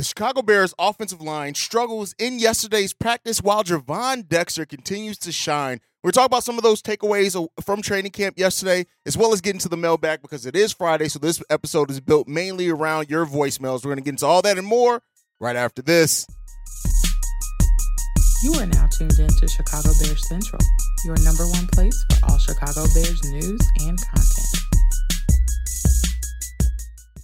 The Chicago Bears offensive line struggles in yesterday's practice while Gervon Dexter continues to shine. We're talking about some of those takeaways from training camp yesterday, as well as getting to the mailbag because it is Friday. So this episode is built mainly around your voicemails. We're going to get into all that and more right after this. You are now tuned in to Chicago Bears Central, your number one place for all Chicago Bears news and content.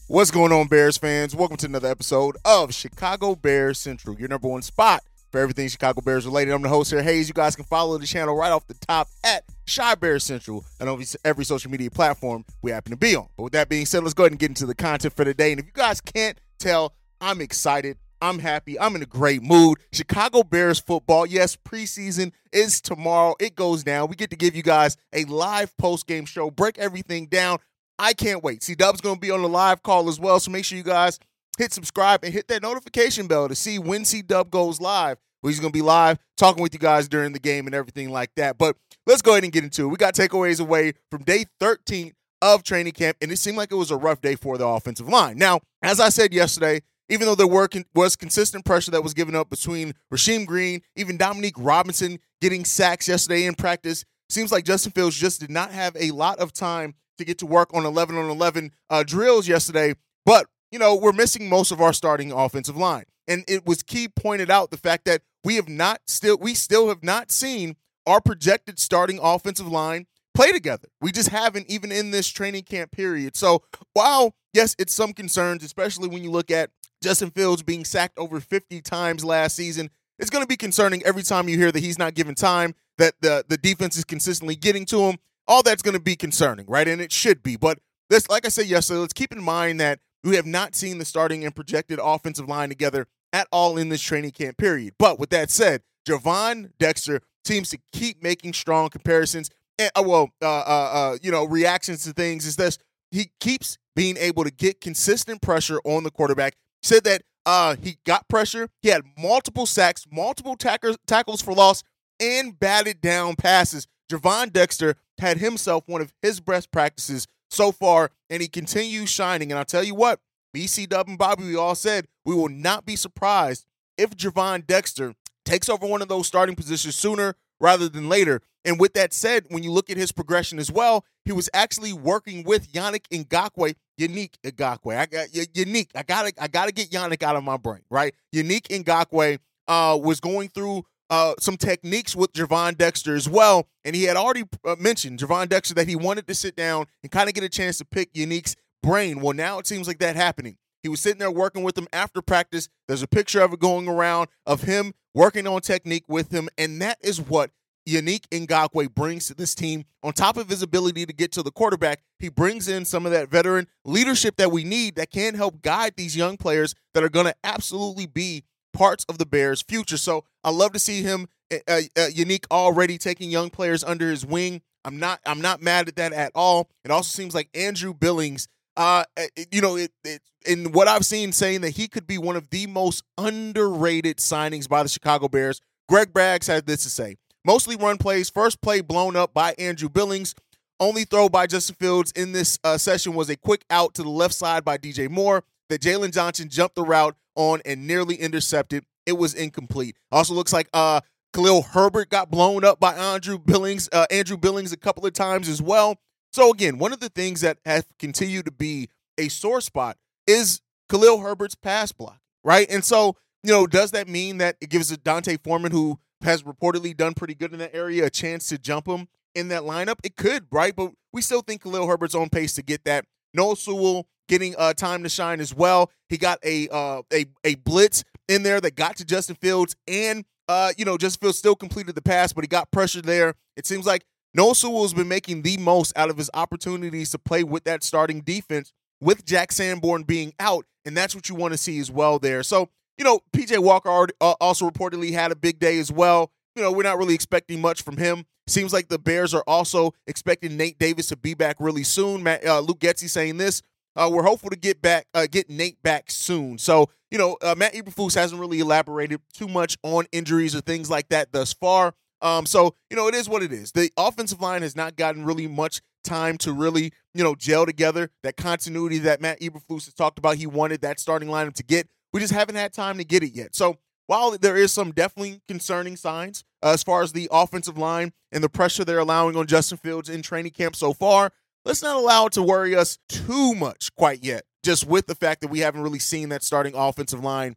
What's going on, Bears fans? Welcome to another episode of Chicago Bears Central, your number one spot for everything Chicago Bears related. I'm the host here, Haize. You guys can follow the channel right off the top at Chi Bears Central and on every social media platform we happen to be on. But with that being said, let's go ahead and get into the content for today. And if you guys can't tell, I'm excited. I'm happy. I'm in a great mood. Chicago Bears football. Yes, preseason is tomorrow. It goes down. We get to give you guys a live post game show, break everything down. I can't wait. C Dub's going to be on the live call as well. So make sure you guys hit subscribe and hit that notification bell to see when C Dub goes live. Where he's going to be live talking with you guys during the game and everything like that. But let's go ahead and get into it. We got takeaways away from day 13 of training camp, and it seemed like it was a rough day for the offensive line. Now, as I said yesterday, even though there were was consistent pressure that was given up between Rasheem Green, even Dominique Robinson getting sacks yesterday in practice, seems like Justin Fields just did not have a lot of time to get to work on 11 on 11 uh, drills yesterday. But, you know, we're missing most of our starting offensive line. And it was key pointed out the fact that we have not still, we still have not seen our projected starting offensive line play together. We just haven't even in this training camp period. So while, yes, it's some concerns, especially when you look at Justin Fields being sacked over 50 times last season, it's going to be concerning every time you hear that he's not given time, that the, the defense is consistently getting to him all that's going to be concerning, right? And it should be. But this, like I said yesterday, let's keep in mind that we have not seen the starting and projected offensive line together at all in this training camp period. But with that said, Gervon Dexter seems to keep making strong comparisons and uh, well, uh, uh, uh, you know, reactions to things. Is this he keeps being able to get consistent pressure on the quarterback. Said that uh, he got pressure. He had multiple sacks, multiple tackles, tackles for loss, and batted down passes. Gervon Dexter had himself one of his best practices so far, and he continues shining. And I'll tell you what, BC Dub and Bobby, we all said we will not be surprised if Gervon Dexter takes over one of those starting positions sooner rather than later. And with that said, when you look at his progression as well, he was actually working with Yannick Ngakoue, Unique Ngakoue. I got unique. I gotta I gotta get Yannick out of my brain, right? Unique Ngakoue uh, was going through uh, some techniques with Gervon Dexter as well. And he had already uh, mentioned, Gervon Dexter, that he wanted to sit down and kind of get a chance to pick Unique's brain. Well, now it seems like that happening. He was sitting there working with him after practice. There's a picture of it going around of him working on technique with him. And that is what Unique Ngakoue brings to this team. On top of his ability to get to the quarterback, he brings in some of that veteran leadership that we need that can help guide these young players that are going to absolutely be parts of the Bears' future. So I love to see him uh, uh, unique already taking young players under his wing. I'm not I'm not mad at that at all. It also seems like Andrew Billings, uh, you know, it, it, in what I've seen, saying that he could be one of the most underrated signings by the Chicago Bears. Greg Braggs had this to say: mostly run plays. First play blown up by Andrew Billings. Only throw by Justin Fields in this uh, session was a quick out to the left side by DJ Moore that Jaylon Johnson jumped the route on and nearly intercepted. It was incomplete. Also looks like uh Khalil Herbert got blown up by Andrew Billings, uh, Andrew Billings a couple of times as well. So again, one of the things that has continued to be a sore spot is Khalil Herbert's pass block, right? And so, you know, does that mean that it gives D'Onta Foreman, who has reportedly done pretty good in that area, a chance to jump him in that lineup? It could, right? But we still think Khalil Herbert's on pace to get that. Noah Sewell getting uh, time to shine as well. He got a uh, a a blitz in there that got to Justin Fields, and uh, you know Justin Fields still completed the pass, but he got pressure there. It seems like Noah Sewell has been making the most out of his opportunities to play with that starting defense with Jack Sanborn being out, and that's what you want to see as well there. So you know PJ Walker already, uh, also reportedly had a big day as well. You know we're not really expecting much from him. Seems like the Bears are also expecting Nate Davis to be back really soon. Matt, uh, Luke Getsy saying this uh, we're hopeful to get back, uh, get Nate back soon. So you know, uh, Matt Eberflus hasn't really elaborated too much on injuries or things like that thus far. Um, so you know, it is what it is. The offensive line has not gotten really much time to really, you know, gel together. That continuity that Matt Eberflus has talked about, he wanted that starting lineup to get. We just haven't had time to get it yet. So while there is some definitely concerning signs uh, as far as the offensive line and the pressure they're allowing on Justin Fields in training camp so far, let's not allow it to worry us too much quite yet, just with the fact that we haven't really seen that starting offensive line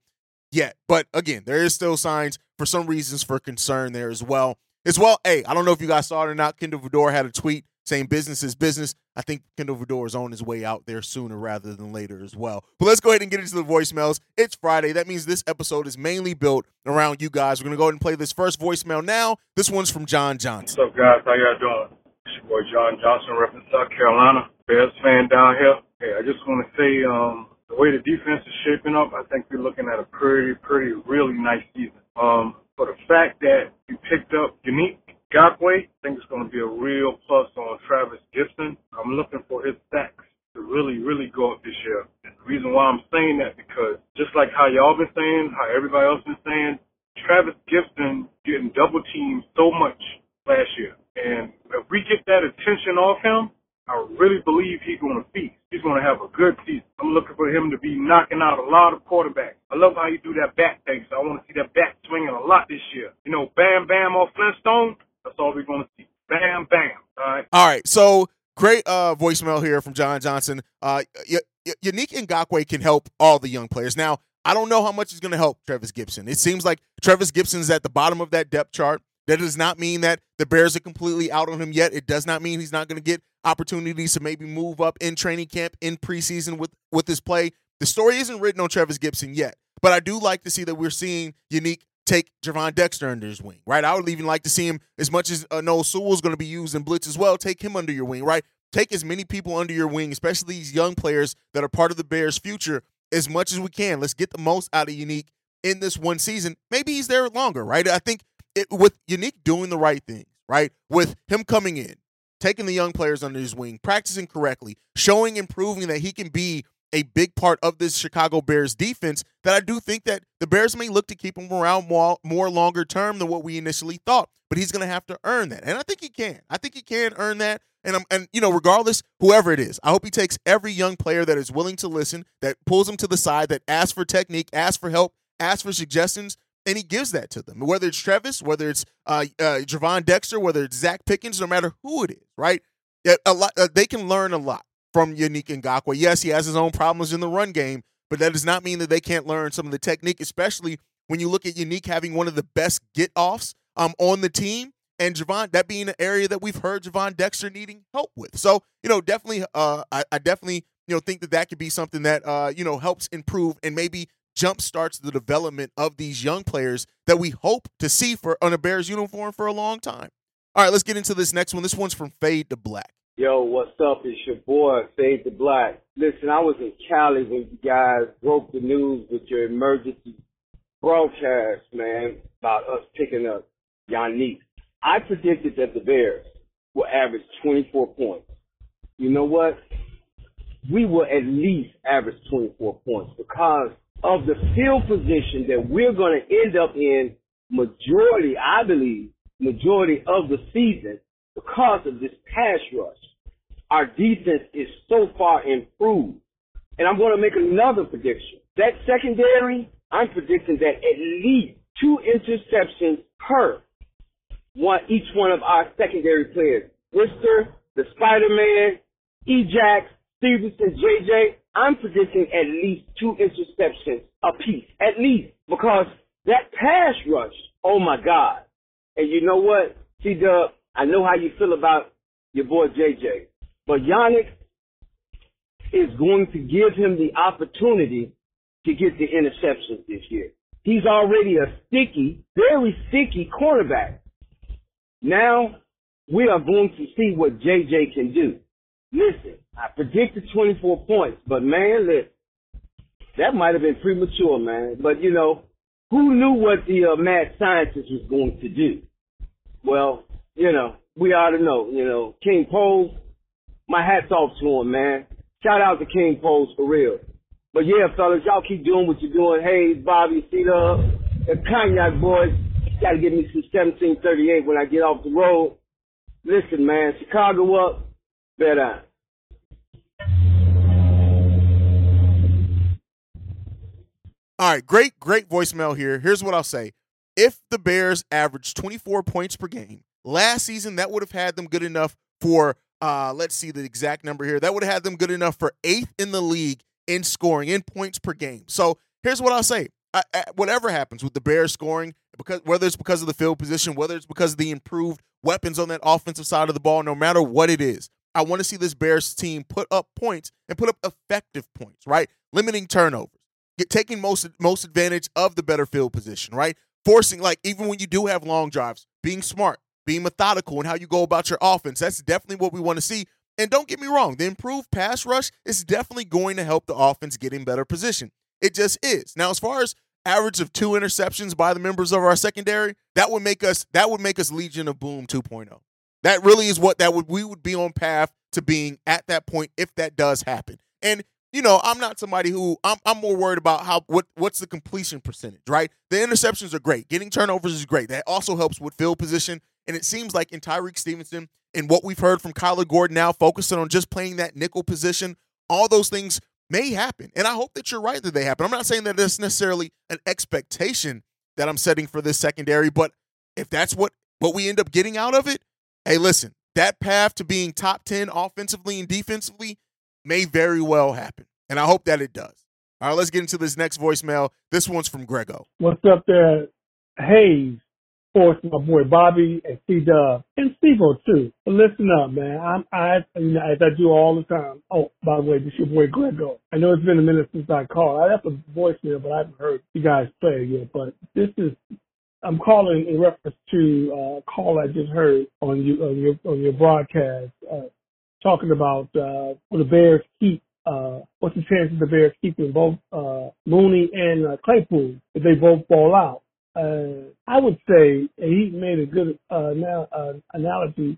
yet. But again, there is still signs for some reasons for concern there as well. As well, hey, I don't know if you guys saw it or not. Kindle Vildor had a tweet saying business is business. I think Kindle Vildor is on his way out there sooner rather than later as well. But let's go ahead and get into the voicemails. It's Friday. That means this episode is mainly built around you guys. We're going to go ahead and play this first voicemail now. This one's from John Johnson. What's up, guys? How y'all doing? It's your boy John Johnson, repping South Carolina. Bears fan down here. Hey, I just want to say, um, the way the defense is shaping up, I think we're looking at a pretty, pretty, really nice season. Um, for the fact that you picked up Yannick Ngakoue, I think it's going to be a real plus on Travis Gipson. I'm looking for his sacks to really, really go up this year. And the reason why I'm saying that because just like how y'all been saying, how everybody else been saying, Travis Gipson getting double teamed so much last year. And if we get that attention off him, I really believe he's going to feast. He's going to have a good season. I'm looking for him to be knocking out a lot of quarterbacks. I love how you do that back thing, so I want to see that back swinging a lot this year. You know, bam, bam off Flintstone, that's all we're going to see. Bam, bam. All right. All right. So great uh, voicemail here from John Johnson. Uh, y- y- Yannick Ngakoue can help all the young players. Now, I don't know how much he's going to help Travis Gipson. It seems like Travis Gipson's at the bottom of that depth chart. That does not mean that the Bears are completely out on him yet. It does not mean he's not going to get opportunities to maybe move up in training camp in preseason with with his play. The story isn't written on Travis Gipson yet, but I do like to see that we're seeing unique take Gervon Dexter under his wing, right? I would even like to see him as much as uh, Noah Sewell is going to be used in blitz as well. Take him under your wing, right? Take as many people under your wing, especially these young players that are part of the Bears' future, as much as we can. Let's get the most out of Unique in this one season. Maybe he's there longer, right? I think it, with Unique doing the right things, right? With him coming in, taking the young players under his wing, practicing correctly, showing and proving that he can be a big part of this Chicago Bears defense that I do think that the Bears may look to keep him around more, more longer term than what we initially thought. But he's going to have to earn that. And I think he can. I think he can earn that. And I'm, and you know, regardless, whoever it is, I hope he takes every young player that is willing to listen, that pulls him to the side, that asks for technique, asks for help, asks for suggestions, and he gives that to them. Whether it's Travis, whether it's uh, uh, Gervon Dexter, whether it's Zach Pickens, no matter who it is, right? A lot, uh, they can learn a lot from Yannick Ngakoue. Yes, he has his own problems in the run game, but that does not mean that they can't learn some of the technique, especially when you look at Yannick having one of the best get offs um, on the team. And Gervon, that being an area that we've heard Gervon Dexter needing help with. So, you know, definitely, uh, I, I definitely, you know, think that that could be something that, uh, you know, helps improve and maybe jump starts the development of these young players that we hope to see for on a Bears uniform for a long time. All right, let's get into this next one. This one's from Fade to Black. Yo, what's up? It's your boy, Fade to Black. Listen, I was in Cali when you guys broke the news with your emergency broadcast, man, about us picking up Yannick. I predicted that the Bears will average 24 points. You know what? We will at least average 24 points because of the field position that we're going to end up in majority, I believe, majority of the season because of this pass rush. Our defense is so far improved. And I'm going to make another prediction. That secondary, I'm predicting that at least two interceptions per one, each one of our secondary players. Worcester, the Spider-Man, Ejax, Stevenson, JJ, I'm predicting at least two interceptions apiece. At least. Because that pass rush, oh my God. And you know what? C-Dub, I know how you feel about your boy JJ. But Yannick is going to give him the opportunity to get the interceptions this year. He's already a sticky, very sticky cornerback. Now we are going to see what JJ can do. Listen, I predicted 24 points, but man, listen, that might have been premature, man. But you know, who knew what the uh, mad scientist was going to do? Well, you know, we ought to know. You know, King Poles, my hat's off to him, man. Shout out to King Poles for real. But yeah, fellas, y'all keep doing what you're doing. Hey, Bobby, see the the cognac boys. Got to give me some 1738 when I get off the road. Listen, man, Chicago up, better. All right, great, great voicemail here. Here's what I'll say. If the Bears averaged 24 points per game last season, that would have had them good enough for, uh, let's see the exact number here. That would have had them good enough for eighth in the league in scoring, in points per game. So here's what I'll say. I, I, whatever happens with the Bears scoring, because whether it's because of the field position, whether it's because of the improved weapons on that offensive side of the ball, no matter what it is, I want to see this Bears team put up points and put up effective points, right? Limiting turnovers, get, taking most most advantage of the better field position, right? Forcing like even when you do have long drives, being smart, being methodical in how you go about your offense. That's definitely what we want to see. And don't get me wrong, the improved pass rush is definitely going to help the offense get in better position. It just is. Now, as far as average of two interceptions by the members of our secondary, that would make us that would make us Legion of Boom 2.0. That really is what that would we would be on path to being at that point if that does happen. And you know, I'm not somebody who I'm, I'm more worried about how what what's the completion percentage, right? The interceptions are great. Getting turnovers is great. That also helps with field position. And it seems like in Tyrique Stevenson and what we've heard from Kyler Gordon now, focusing on just playing that nickel position, all those things may happen. And I hope that you're right that they happen. I'm not saying that that's necessarily an expectation that I'm setting for this secondary, but if that's what what we end up getting out of it, hey, listen, that path to being top 10 offensively and defensively may very well happen. And I hope that it does. All right, let's get into this next voicemail. This one's from Grego. What's up there, Haize? Force, my boy Bobby and C Dub and Steve too. But listen up, man. I'm I you know, as I do all the time. Oh, by the way, this is your boy Grego. I know it's been a minute since I called. I left a voicemail, but I haven't heard you guys play it yet. But this is I'm calling in reference to uh, a call I just heard on you on your on your broadcast, uh, talking about uh, the Bears keep uh, what's the chances of the Bears keeping both uh, Mooney and uh, Claypool if they both fall out? uh, I would say he made a good uh, now, uh, analogy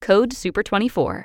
Code SUPER24.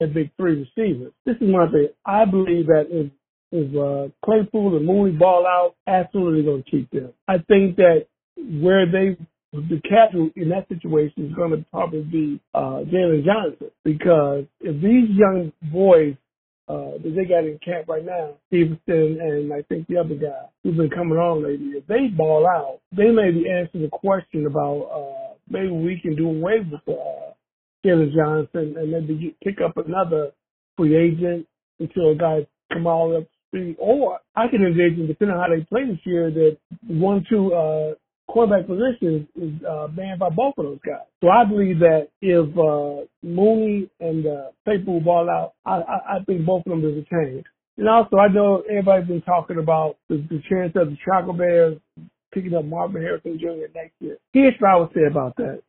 The big three receivers. This is one thing. I believe that if if uh, Claypool and Mooney ball out, absolutely going to keep them. I think that where they the casual in that situation is going to probably be uh, Jaylon Johnson because if these young boys uh, that they got in camp right now, Stevenson and I think the other guy who's been coming on lately, if they ball out, they may be answering the question about uh, maybe we can do away with uh, Jaylon Johnson and maybe get, pick up another free agent until a guy come all up speed. Or I can envision, depending on how they play this year, that one, two uh, quarterback position is uh, manned by both of those guys. So I believe that if uh, Mooney and uh, Claypool ball out, I, I, I think both of them is change. And also, I know everybody's been talking about the, the chance of the Chicago Bears picking up Marvin Harrison Jr. next year. Here's what I would say about that.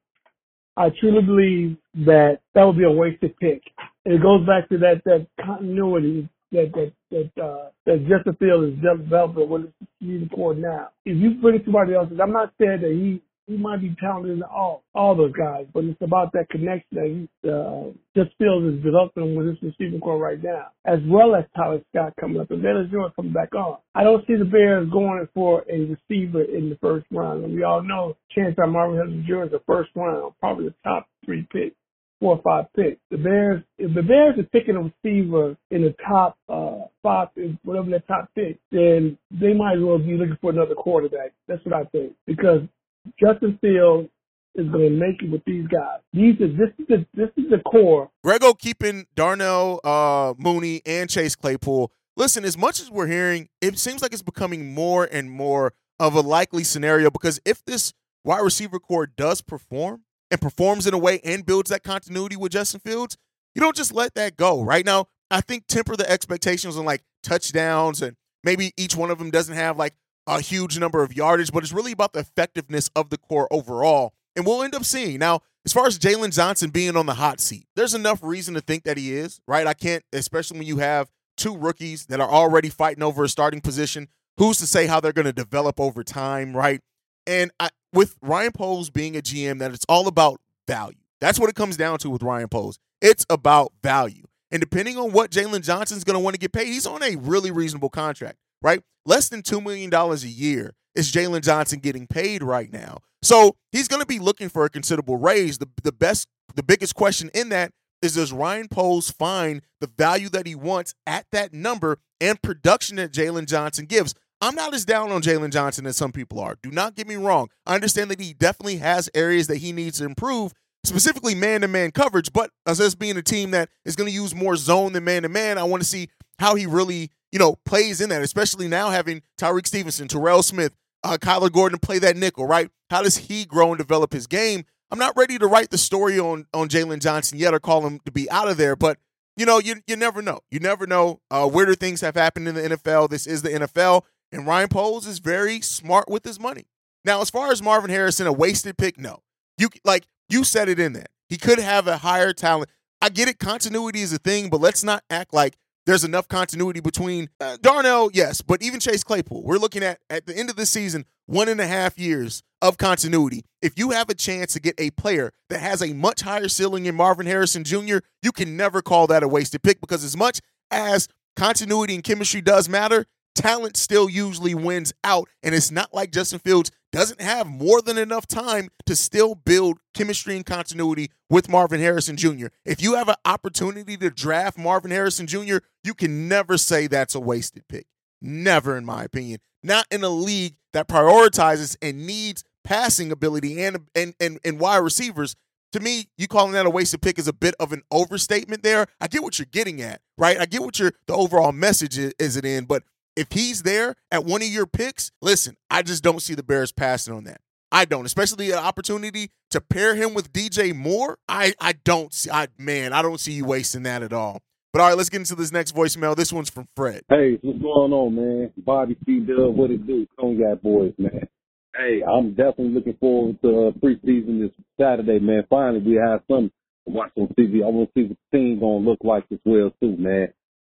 I truly believe that that would be a wasted pick. It goes back to that that continuity that that that uh, that Justin Field is developing with his unicorn now. If you bring somebody else, I'm not saying that he he might be talented in all all those guys, but it's about that connection that he uh, Justin Fields is developing with his receiving core right now, as well as Tyler Scott coming up and Velus Jones coming back on. I don't see the Bears going for a receiver in the first round, and we all know chance that Marvin Harrison Jr. is the first round, probably the top three picks four or five picks. The Bears, if the Bears are picking a receiver in the top uh, five, whatever their top pick, then they might as well be looking for another quarterback. That's what I think because Justin Fields is going to make it with these guys. These are this is the this is the core. Grego keeping Darnell uh, Mooney and Chase Claypool. Listen, as much as we're hearing, it seems like it's becoming more and more of a likely scenario because if this wide receiver core does perform, and performs in a way and builds that continuity with Justin Fields, you don't just let that go. Right now, I think temper the expectations on like touchdowns and maybe each one of them doesn't have like a huge number of yardage, but it's really about the effectiveness of the core overall. And we'll end up seeing. Now, as far as Jaylon Johnson being on the hot seat, there's enough reason to think that he is, right? I can't, especially when you have two rookies that are already fighting over a starting position. Who's to say how they're going to develop over time, right? And I, with Ryan Poles being a GM, that it's all about value. That's what it comes down to with Ryan Poles. It's about value. And depending on what Jaylon Johnson's going to want to get paid, he's on a really reasonable contract, right? Less than $2 million a year is Jaylon Johnson getting paid right now. So he's going to be looking for a considerable raise. The, the best, the biggest question in that is does Ryan Poles find the value that he wants at that number and production that Jaylon Johnson gives? I'm not as down on Jaylon Johnson as some people are. Do not get me wrong. I understand that he definitely has areas that he needs to improve, specifically man to man coverage. But as us being a team that is going to use more zone than man to man, I want to see how he really, you know, plays in that, especially now having Tyrique Stevenson, Terrell Smith, uh, Kyler Gordon play that nickel, right? How does he grow and develop his game? I'm not ready to write the story on on Jaylon Johnson yet or call him to be out of there, but you know, you you never know. You never know. Uh, weirder things have happened in the NFL. This is the NFL. And Ryan Poles is very smart with his money. Now, as far as Marvin Harrison, a wasted pick, no. You like you said it in there. He could have a higher talent. I get it. Continuity is a thing, but let's not act like there's enough continuity between uh, Darnell, yes, but even Chase Claypool. We're looking at at the end of the season one and a half years of continuity. If you have a chance to get a player that has a much higher ceiling in Marvin Harrison Jr., you can never call that a wasted pick because as much as continuity and chemistry does matter, talent still usually wins out. And it's not like Justin Fields doesn't have more than enough time to still build chemistry and continuity with Marvin Harrison Jr. If you have an opportunity to draft Marvin Harrison Jr., you can never say that's a wasted pick. Never, in my opinion. Not in a league that prioritizes and needs passing ability and and and, and wide receivers. To me, you calling that a wasted pick is a bit of an overstatement there. I get what you're getting at, right? I get what your the overall message is, is it in, but if he's there at one of your picks, listen, I just don't see the Bears passing on that. I don't, especially an opportunity to pair him with DJ Moore. I I don't see. I man, I don't see you wasting that at all. But all right, let's get into this next voicemail. This one's from Fred. Hey, what's going on, man? Bobby C. Dub, what it do? Cognac boys, man. Hey, I'm definitely looking forward to uh, preseason this Saturday, man. Finally, we have some watch on TV. I want to see what the team gonna look like as well, too, man.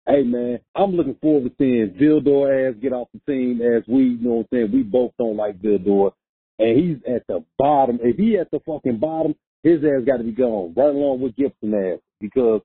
Hey man, I'm looking forward to seeing Vildor ass get off the team as we, you know what I'm saying, we both don't like Vildor. And he's at the bottom. If he at the fucking bottom, his ass got to be gone, right along with Gipson ass. Because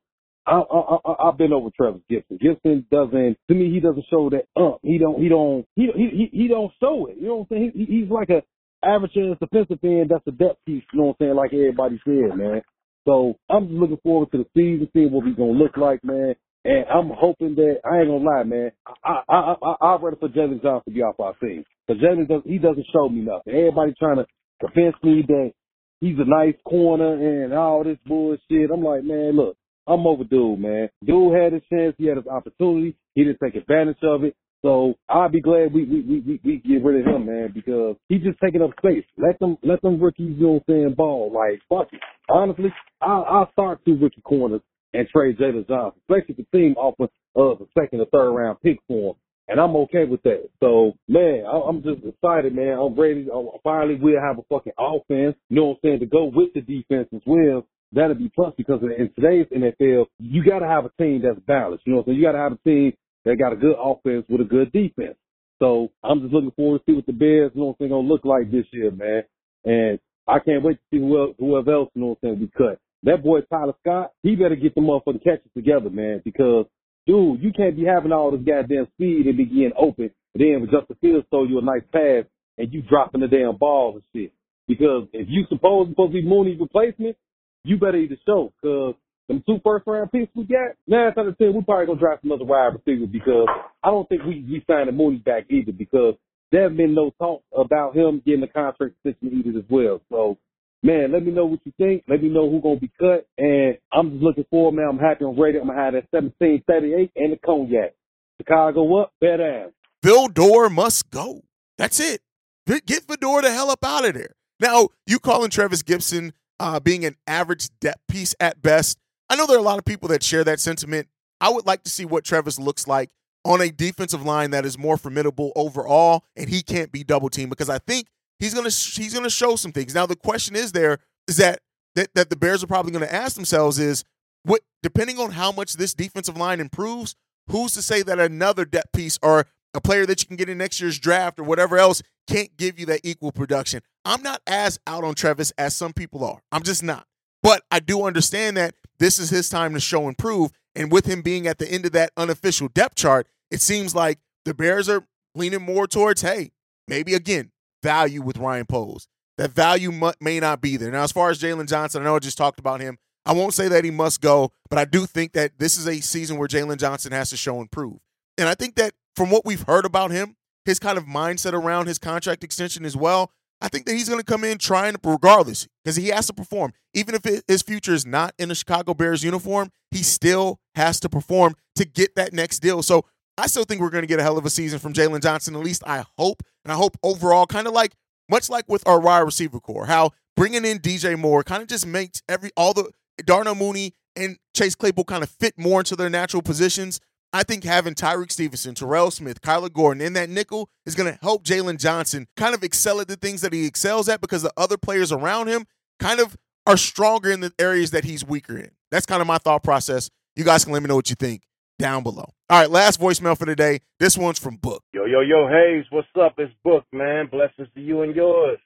I, I, I, I've been over Travis Gipson. Gipson doesn't, to me, he doesn't show that up. He don't, he don't, he, he, he don't show it. You know what I'm saying? He, he's like a average defensive end. That's a depth piece. You know what I'm saying? Like everybody said, man. So I'm just looking forward to the season, seeing what he's gonna look like, man. And I'm hoping that I ain't gonna lie, man. I I I I'd rather for Jaylon Johnson to be off our team because Jaylon does he doesn't show me nothing. Everybody trying to convince me that he's a nice corner and all this bullshit. I'm like, man, look, I'm overdue, man. Dude had his chance, he had his opportunity, he didn't take advantage of it. So I'll be glad we we we we, we get rid of him, man, because he's just taking up space. Let them let them rookies, you know saying, ball. Like fuck it. Honestly, I'll, I'll start two rookie corners and trade Jaylon Johnson, especially the team offers uh, the second or third round pick for him. And I'm okay with that. So, man, I'm just excited, man. I'm ready. Finally, we'll have a fucking offense, you know what I'm saying, to go with the defense as well. That'll be plus because in today's NFL, you got to have a team that's balanced. You know what I'm saying? You got to have a team that got a good offense with a good defense. So I'm just looking forward to see what the Bears, you know what I'm saying, gonna look like this year, man. And I can't wait to see whoever, whoever else, you know what I'm saying, we cut. That boy Tyler Scott, he better get the motherfucking catches together, man, because dude, you can't be having all this goddamn speed and be getting open, and then with Justin Fields throw you a nice pass and you dropping the damn ball and shit. Because if you suppose supposed to be Mooney's replacement, you better eat the show. Cause them two first round picks we got, nine out of ten, we probably gonna draft another wide receiver because I don't think we we signed Mooney back either because there have been no talk about him getting a contract extension either as well. So man, let me know what you think. Let me know who's gonna be cut. And I'm just looking forward, man. I'm happy I'm ready. I'm gonna have that seventeen thirty eight and the cognac. Chicago up, better ass. Vildor must go. That's it. Get Fedor the hell up out of there. Now, you calling Travis Gipson uh, being an average depth piece at best. I know there are a lot of people that share that sentiment. I would like to see what Travis looks like on a defensive line that is more formidable overall, and he can't be double teamed because I think he's gonna he's gonna show some things. Now, the question is there is that that, that the Bears are probably to ask themselves is what depending on how much this defensive line improves, who's to say that another depth piece or a player that you can get in next year's draft or whatever else can't give you that equal production. I'm not as out on Travis as some people are. I'm just not. But I do understand that this is his time to show and prove. And with him being at the end of that unofficial depth chart, it seems like the Bears are leaning more towards, hey, maybe again, value with Ryan Poles. That value may not be there. Now, as far as Jaylon Johnson, I know I just talked about him. I won't say that he must go, but I do think that this is a season where Jaylon Johnson has to show and prove. And I think that from what we've heard about him, his kind of mindset around his contract extension as well, I think that he's going to come in trying to, regardless, because he has to perform. Even if his future is not in a Chicago Bears uniform, he still has to perform to get that next deal. So I still think we're going to get a hell of a season from Jaylon Johnson. At least I hope. And I hope overall, kind of like, much like with our wide receiver core, how bringing in DJ Moore kind of just makes every, all the, Darnell Mooney and Chase Claypool kind of fit more into their natural positions. I think having Tyrique Stevenson, Terrell Smith, Kyler Gordon in that nickel is going to help Jaylon Johnson kind of excel at the things that he excels at because the other players around him kind of are stronger in the areas that he's weaker in. That's kind of my thought process. You guys can let me know what you think down below. All right, last voicemail for today. This one's from Book. Yo, yo, yo, Haize, what's up? It's Book, man. Blessings to you and yours.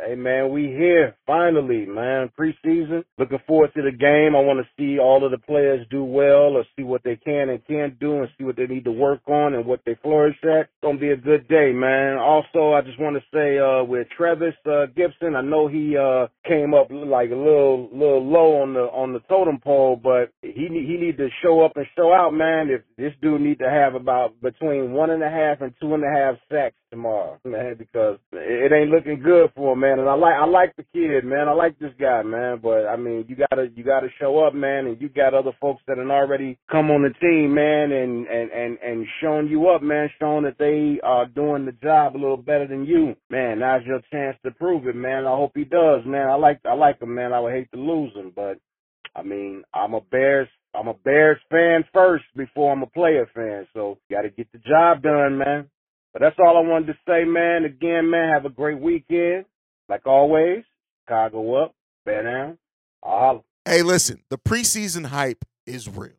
Hey man, we here finally, man. Preseason. Looking forward to the game. I want to see all of the players do well, or see what they can and can't do, and see what they need to work on and what they flourish at. It's gonna be a good day, man. Also, I just want to say uh, with Trevis uh, Gipson, I know he uh, came up like a little little low on the on the totem pole, but he he need to show up and show out, man. If this dude need to have about between one and a half and two and a half sacks tomorrow, man, because it ain't looking good for him, man. And I like I like the kid, man. I like this guy, man. But I mean, you gotta you gotta show up, man. And you got other folks that have already come on the team, man, and and and and shown you up, man, showing that they are doing the job a little better than you, man. Now's your chance to prove it, man. I hope he does, man. I like I like him, man. I would hate to lose him, but I mean, I'm a Bears I'm a Bears fan first before I'm a player fan. So got to get the job done, man. But that's all I wanted to say, man. Again, man, have a great weekend. Like always, Chicago up, bear down. I'll Hey, listen, the preseason hype is real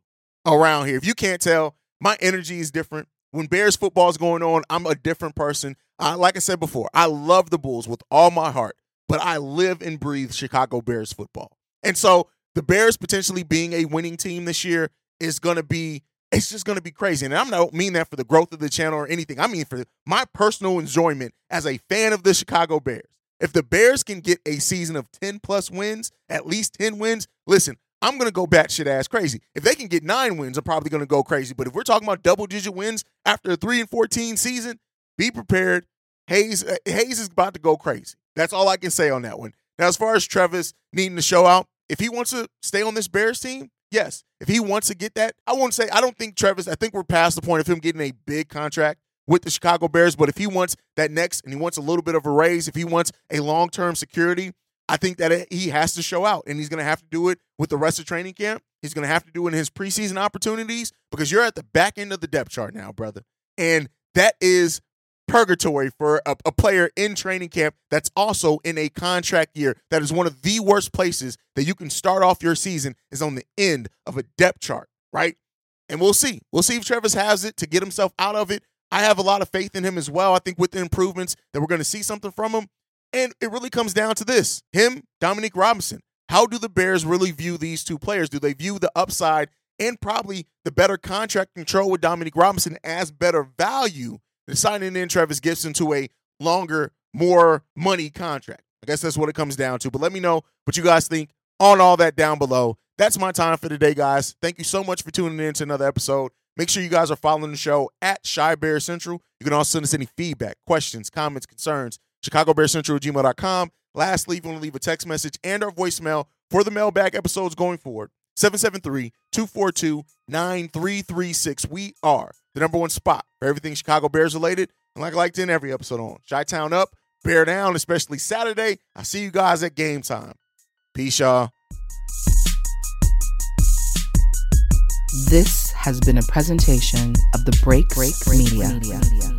around here. If you can't tell, my energy is different. When Bears football is going on, I'm a different person. Uh, like I said before, I love the Bulls with all my heart, but I live and breathe Chicago Bears football. And so the Bears potentially being a winning team this year is going to be it's just going to be crazy. And I don't mean that for the growth of the channel or anything. I mean for my personal enjoyment as a fan of the Chicago Bears. If the Bears can get a season of 10 plus wins, at least 10 wins, listen, I'm going to go batshit ass crazy. If they can get nine wins, I'm probably going to go crazy. But if we're talking about double digit wins after a 3 and 14 season, be prepared. Haize, uh, Haize is about to go crazy. That's all I can say on that one. Now, as far as Trevis needing to show out, if he wants to stay on this Bears team, yes. If he wants to get that, I won't say I don't think Trevis. I think we're past the point of him getting a big contract with the Chicago Bears. But if he wants that next and he wants a little bit of a raise, if he wants a long term security, I think that he has to show out, and he's going to have to do it with the rest of training camp. He's going to have to do it in his preseason opportunities because you're at the back end of the depth chart now, brother, and that is purgatory for a, a, player in training camp that's also in a contract year. That is one of the worst places that you can start off your season is on the end of a depth chart, right? And we'll see. We'll see if Travis has it to get himself out of it. I have a lot of faith in him as well. I think with the improvements that we're going to see something from him. And it really comes down to this him, Dominique Robinson. How do the Bears really view these two players? Do they view the upside and probably the better contract control with Dominique Robinson as better value signing in Travis Gipson to a longer, more money contract? I guess that's what it comes down to. But let me know what you guys think on all that down below. That's my time for today, guys. Thank you so much for tuning in to another episode. Make sure you guys are following the show at Chi Bear Central. You can also send us any feedback, questions, comments, concerns, ChicagoBearCentral gmail.com. Lastly, if you want to leave a text message and our voicemail for the mailbag episodes going forward, 773-242-9336. We are the number one spot for everything Chicago Bears related. And like I like to end every episode on, Chi-Town up, Bear down, especially Saturday. I see you guys at game time. Peace, y'all. This has been a presentation of the Break Break Media. Media.